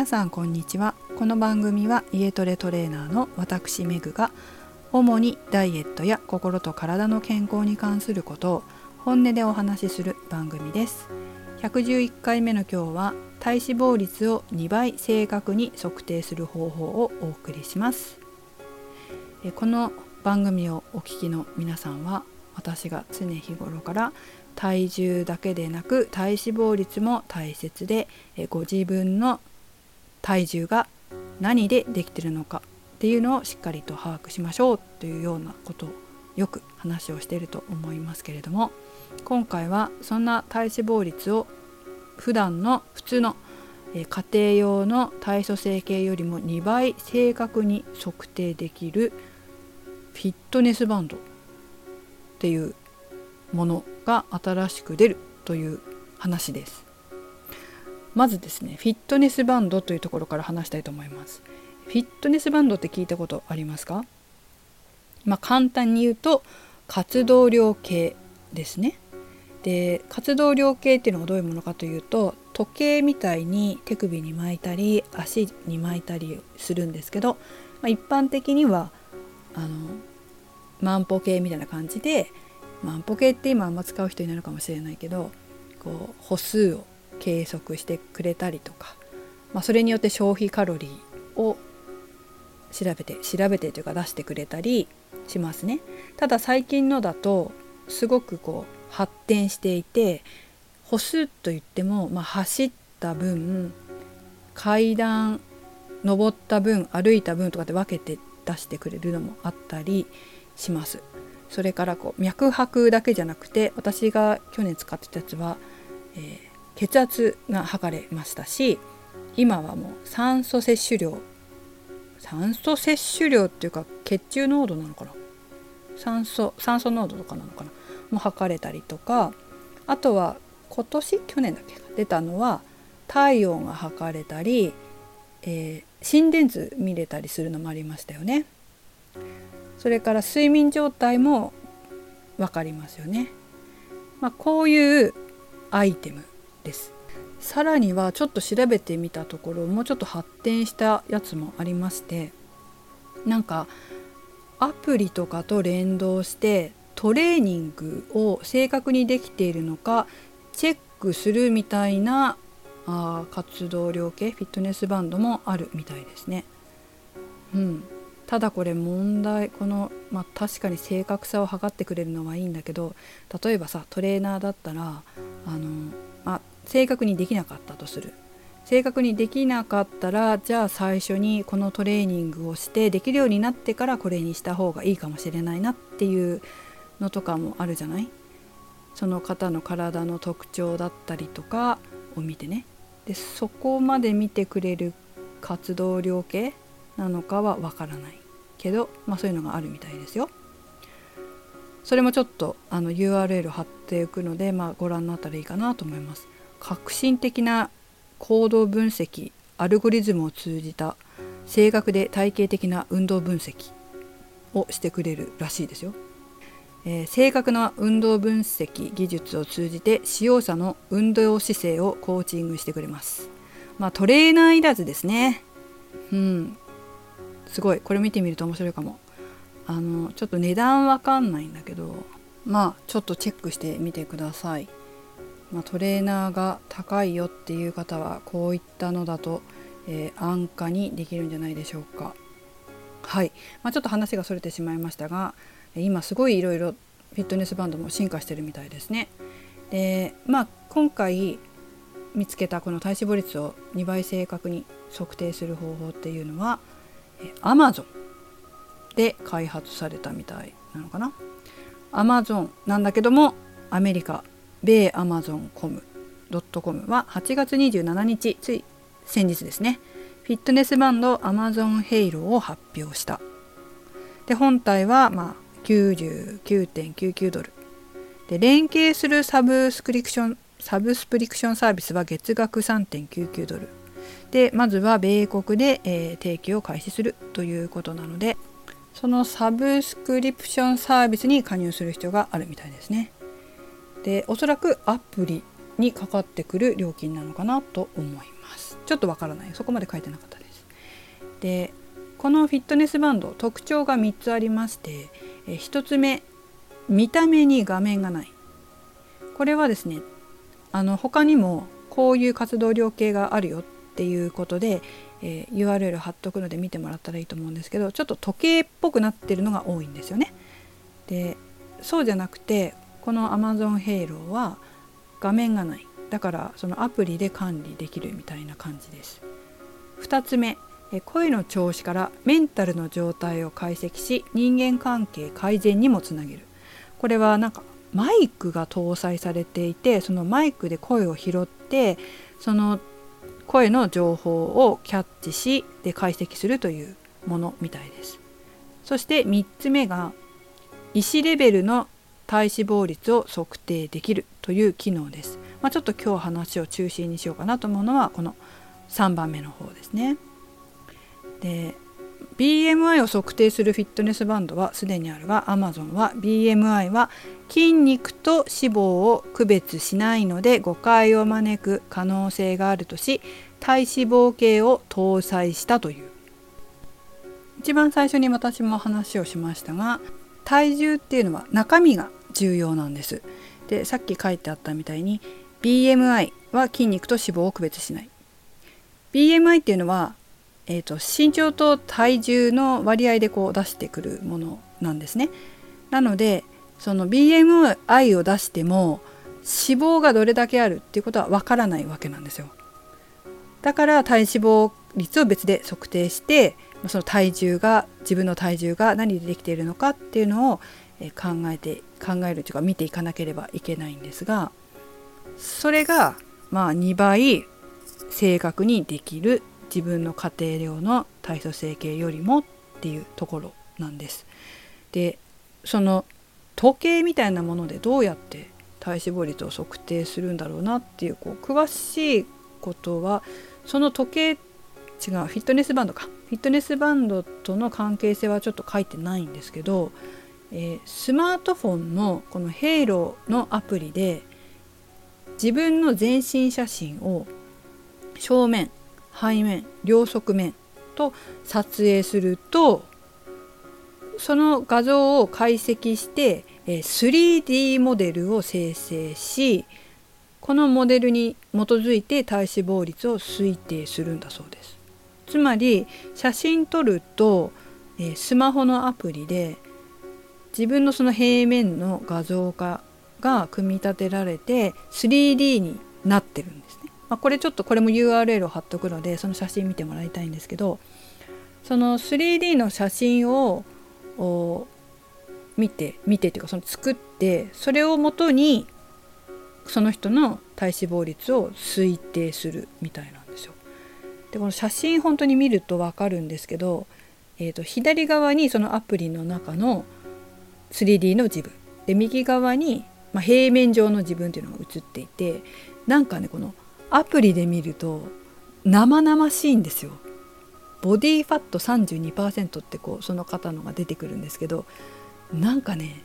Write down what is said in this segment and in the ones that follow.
皆さんこんにちは。この番組は家トレトレーナーの私メグが主にダイエットや心と体の健康に関することを本音でお話しする番組です。111回目の今日は体脂肪率を2倍正確に測定する方法をお送りします。この番組をお聞きの皆さんは私が常日頃から体重だけでなく体脂肪率も大切でご自分の体重が何でできてるのかっていうのをしっかりと把握しましょうというようなことをよく話をしていると思いますけれども今回はそんな体脂肪率を普段の普通の家庭用の体組成計よりも2倍正確に測定できるフィットネスバンドっていうものが新しく出るという話です。まずですねフィットネスバンドというところから話したいと思います。フィットネスバンドって聞いたことありますか？まあ、簡単に言うと活動量計ですね。で活動量計っていうのはどういうものかというと時計みたいに手首に巻いたり足に巻いたりするんですけど、まあ、一般的にはあの万歩計みたいな感じで万歩計って今あんま使う人いないのかもしれないけどこう歩数を計測してくれたりとか、まあ、それによって消費カロリーを調べて調べてというか出してくれたりしますね。ただ最近のだとすごくこう発展していて歩数といっても、まあ、走った分階段登った分歩いた分とかで分けて出してくれるのもあったりします。それからこう脈拍だけじゃなくて私が去年使ってたやつは、えー、血圧が測れましたし今はもう酸素摂取量酸素摂取量っていうか血中濃度なのかな？酸素酸素濃度とかなのかな？も測れたりとかあとは今年去年だっけ出たのは体温が測れたり、えー、心電図見れたりするのもありましたよね。それから睡眠状態も分かりますよね。まあ、こういうアイテムです。さらにはちょっと調べてみたところもうちょっと発展したやつもありましてなんかアプリとかと連動してトレーニングを正確にできているのかチェックするみたいなあ活動量計フィットネスバンドもあるみたいですね。うん、ただこれ問題この、まあ、確かに正確さを測ってくれるのはいいんだけど例えばさトレーナーだったらあの、正確にできなかったとする正確にできなかったらじゃあ最初にこのトレーニングをしてできるようになってからこれにした方がいいかもしれないなっていうのとかもあるじゃない？その方の体の特徴だったりとかを見てねでそこまで見てくれる活動量計なのかはわからないけど、まあ、そういうのがあるみたいですよ。それもちょっとあの URL 貼っていくので、まあ、ご覧になったらいいかなと思います。革新的な行動分析アルゴリズムを通じた正確で体系的な運動分析をしてくれるらしいですよ。えー、正確な運動分析技術を通じて使用者の運動姿勢をコーチングしてくれます。まあ、トレーナーいらずですね。うん、すごいこれ見てみると面白いかも。あのちょっと値段わかんないんだけどまあちょっとチェックしてみてください。まあ、トレーナーが高いよっていう方はこういったのだと、えー、安価にできるんじゃないでしょうか。はい、まあ、ちょっと話がそれてしまいましたが今すごいいろいろフィットネスバンドも進化してるみたいですね。でまあ今回見つけたこの体脂肪率を2倍正確に測定する方法っていうのは Amazon で開発されたみたいなのかな。Amazon なんだけどもアメリカ米アマゾンコムドットコムは8月27日つい先日ですね。フィットネスバンド Amazon ヘイローを発表した。で本体はまあ99.99ドル。で連携するサブスクリプションサブスプリクションサービスは月額3.99ドル。でまずは米国で、えー、提供を開始するということなのでそのサブスクリプションサービスに加入する必要があるみたいですね。でおそらくアプリにかかってくる料金なのかなと思います。ちょっとわからない。そこまで書いてなかったです。でこのフィットネスバンド特徴が3つありましてえ1つ目見た目に画面がない。これはですねあの他にもこういう活動量計があるよっていうことで、えー、URL 貼っとくので見てもらったらいいと思うんですけどちょっと時計っぽくなってるのが多いんですよね。でそうじゃなくてこの Amazon Halo は画面がないだからそのアプリで管理できるみたいな感じです。2つ目声の調子からメンタルの状態を解析し人間関係改善にもつなげるこれはなんかマイクが搭載されていてそのマイクで声を拾ってその声の情報をキャッチしで解析するというものみたいです。そして3つ目が医師レベルの体脂肪率を測定できるという機能です。まあ、ちょっと今日話を中心にしようかなと思うのはこの3番目の方ですね。で BMI を測定するフィットネスバンドはすでにあるが Amazon は BMI は筋肉と脂肪を区別しないので誤解を招く可能性があるとし体脂肪計を搭載したという一番最初に私も話をしましたが体重っていうのは中身が重要なんです。でさっき書いてあったみたいに BMI は筋肉と脂肪を区別しない。BMI っていうのはえーと、身長と体重の割合でこう出してくるものなんですね。なのでその BMI を出しても脂肪がどれだけあるっていうことはわからないわけなんですよ。だから体脂肪率を別で測定してその体重が自分の体重が何でできているのかっていうのを考えて考えるというか見ていかなければいけないんですがそれがまあ2倍正確にできる自分の家庭量の体組成計よりもっていうところなんです。でその時計みたいなものでどうやって体脂肪率を測定するんだろうなっていうこう詳しいことはその時計違うフィットネスバンドかフィットネスバンドとの関係性はちょっと書いてないんですけど、えー、スマートフォンのこの「ヘイローのアプリで自分の全身写真を正面背面両側面と撮影するとその画像を解析して 3D モデルを生成しこのモデルに基づいて体脂肪率を推定するんだそうです。つまり写真撮るとスマホのアプリで自分のその平面の画像化が組み立てられて 3D になってるんですねまあ、これちょっとこれも URL を貼っとくのでその写真見てもらいたいんですけどその 3D の写真を見て見てっていうかその作ってそれをもとにその人の体脂肪率を推定するみたいなんですよ。でこの写真本当に見ると分かるんですけど、えー、と左側にそのアプリの中の 3D の自分。で右側に、まあ、平面上の自分っていうのが映っていてなんかねこのアプリで見ると生々しいんですよ。ボディファット32%ってこうその方のが出てくるんですけどなんかね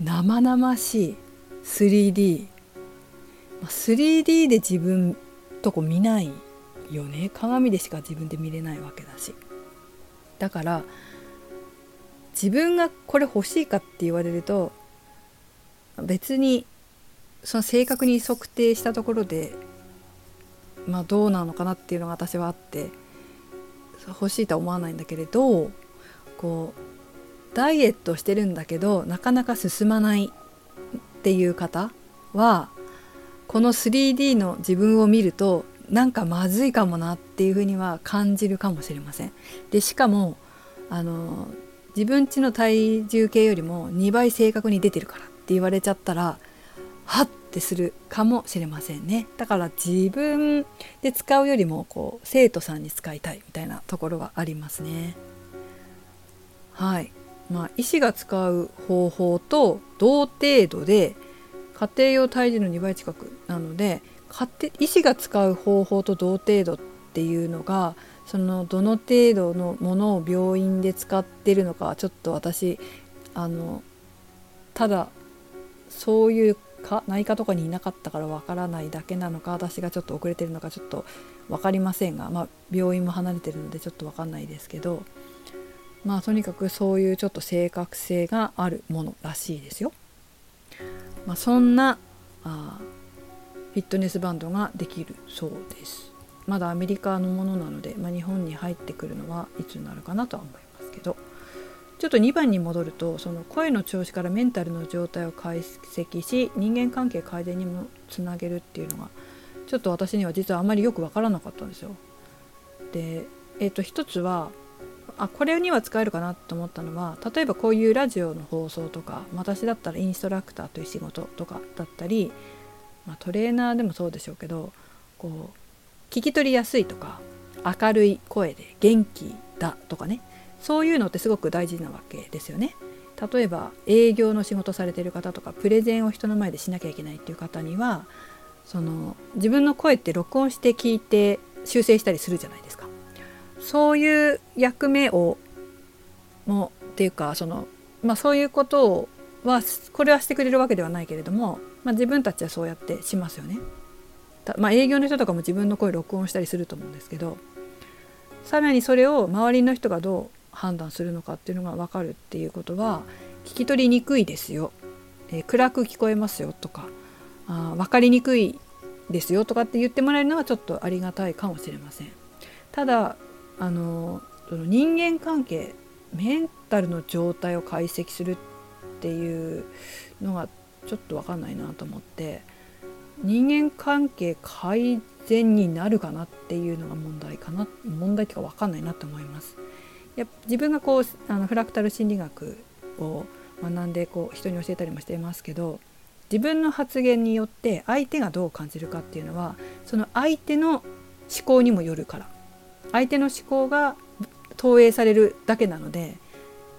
生々しい 3D 3D で自分とこ見ないよね。鏡でしか自分で見れないわけだし。だから自分がこれ欲しいかって言われると別にその正確に測定したところでまあ、どうなのかなっていうのが私はあって欲しいとは思わないんだけれどこうダイエットしてるんだけどなかなか進まないっていう方はこの 3D の自分を見るとなんかまずいかもなっていうふうには感じるかもしれません。でしかもあの自分ちの体重計よりも2倍正確に出てるからって言われちゃったらはっってするかもしれませんね。だから自分で使うよりもこう生徒さんに使いたいみたいなところはありますね。はい。まあ医師が使う方法と同程度で家庭用体重の2倍近くなので医師が使う方法と同程度ってていうのがそのどの程度のものを病院で使ってるのかちょっと私あのただそういう科内科とかにいなかったからわからないだけなのか私がちょっと遅れてるのかちょっと分かりませんが、まあ、病院も離れてるのでちょっと分かんないですけどまあとにかくそういうちょっと正確性があるものらしいですよ。まあ、そんなあフィットネスバンドができるそうです。まだアメリカのものなので、まあ、日本に入ってくるのはいつになるかなとは思いますけどちょっと2番に戻るとその声の調子からメンタルの状態を解析し人間関係改善にもつなげるっていうのがちょっと私には実はあまりよく分からなかったんですよ。で、えー、と一つはあこれには使えるかなと思ったのは例えばこういうラジオの放送とか私だったらインストラクターという仕事とかだったり、まあ、トレーナーでもそうでしょうけどこう聞き取りやすいとか明るい声で元気だとかねそういうのってすごく大事なわけですよね。例えば営業の仕事されてる方とかプレゼンを人の前でしなきゃいけないっていう方にはその自分の声って録音して聞いて修正したりするじゃないですか。そういう役目をもっていうかその、まあ、そういうことをはこれはしてくれるわけではないけれども、まあ、自分たちはそうやってしますよね。まあ、営業の人とかも自分の声録音したりすると思うんですけどさらにそれを周りの人がどう判断するのかっていうのが分かるっていうことは聞き取りにくいですよ、えー、暗く聞こえますよとかあ分かりにくいですよとかって言ってもらえるのはちょっとありがたいかもしれません。ただあのその人間関係メンタルの状態を解析するっていうのがちょっと分かんないなと思って人間関係改善になるかなっていうのが問題かな問題っていうか分かんないなと思います。や自分がこうあのフラクタル心理学を学んでこう人に教えたりもしていますけど自分の発言によって相手がどう感じるかっていうのはその相手の思考にもよるから相手の思考が投影されるだけなので、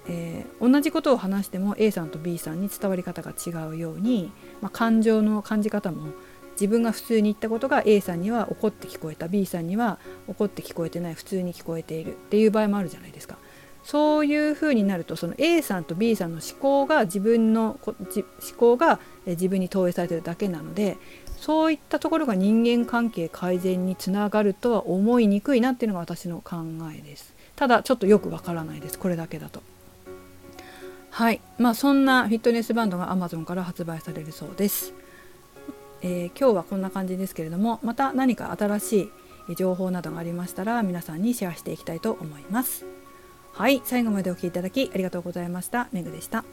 えー、同じことを話しても A さんと B さんに伝わり方が違うように、まあ、感情の感じ方も自分が普通に言ったことが A さんには怒って聞こえた B さんには怒って聞こえてない普通に聞こえているっていう場合もあるじゃないですか。そういうふうになるとその A さんと B さんの思考が自分の思考が自分に投影されてるだけなのでそういったところが人間関係改善につながるとは思いにくいなっていうのが私の考えです。ただちょっとよくわからないですこれだけだと。はいまあそんなフィットネスバンドが Amazon から発売されるそうです。えー、今日はこんな感じですけれどもまた何か新しい情報などがありましたら皆さんにシェアしていきたいと思います。はい最後までお聴きいただきありがとうございました。めぐでした。